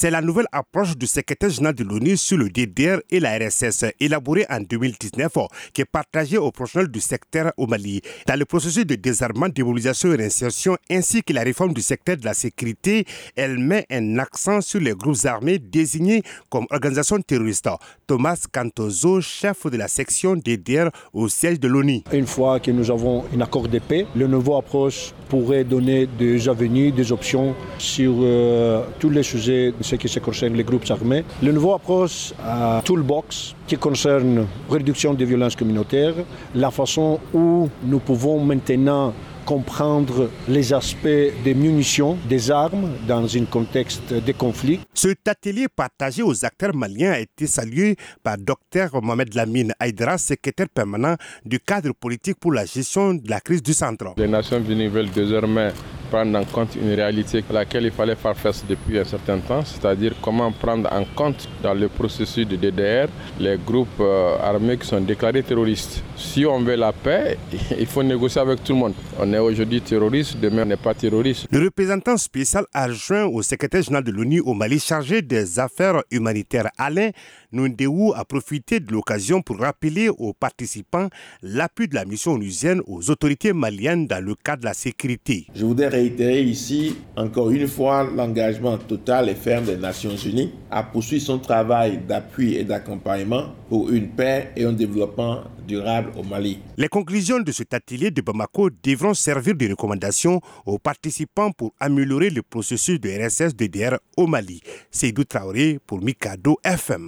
C'est la nouvelle approche du secrétaire général de l'ONU sur le DDR et la RSS, élaborée en 2019, qui est partagée aux professionnels du secteur au Mali. Dans le processus de désarmement, démobilisation et réinsertion, ainsi que la réforme du secteur de la sécurité, elle met un accent sur les groupes armés désignés comme organisations terroristes. Thomas Cantozo, chef de la section DDR au siège de l'ONU. Une fois que nous avons un accord de paix, le nouveau approche pourrait donner des avenues, des options sur euh, tous les sujets de ce qui se concerne les groupes armés. Le nouveau approche à Toolbox qui concerne réduction des violences communautaires, la façon où nous pouvons maintenant comprendre les aspects des munitions, des armes dans un contexte de conflit. Cet atelier partagé aux acteurs maliens a été salué par Dr Mohamed Lamine Aydra, secrétaire permanent du cadre politique pour la gestion de la crise du centre. Les Nations Unies veulent désormais prendre en compte une réalité à laquelle il fallait faire face depuis un certain temps, c'est-à-dire comment prendre en compte dans le processus de DDR les groupes euh, armés qui sont déclarés terroristes. Si on veut la paix, il faut négocier avec tout le monde. On est aujourd'hui terroriste, demain on n'est pas terroriste. Le représentant spécial adjoint au secrétaire général de l'ONU au Mali chargé des affaires humanitaires Alain Nundéou a profité de l'occasion pour rappeler aux participants l'appui de la mission onusienne aux autorités maliennes dans le cadre de la sécurité. Je voudrais réitérer ici encore une fois l'engagement total et ferme des Nations Unies à poursuivre son travail d'appui et d'accompagnement pour une paix et un développement durable au Mali. Les conclusions de cet atelier de Bamako devront servir de recommandations aux participants pour améliorer le processus de RSS DDR au Mali. C'est Traoré pour Mikado FM.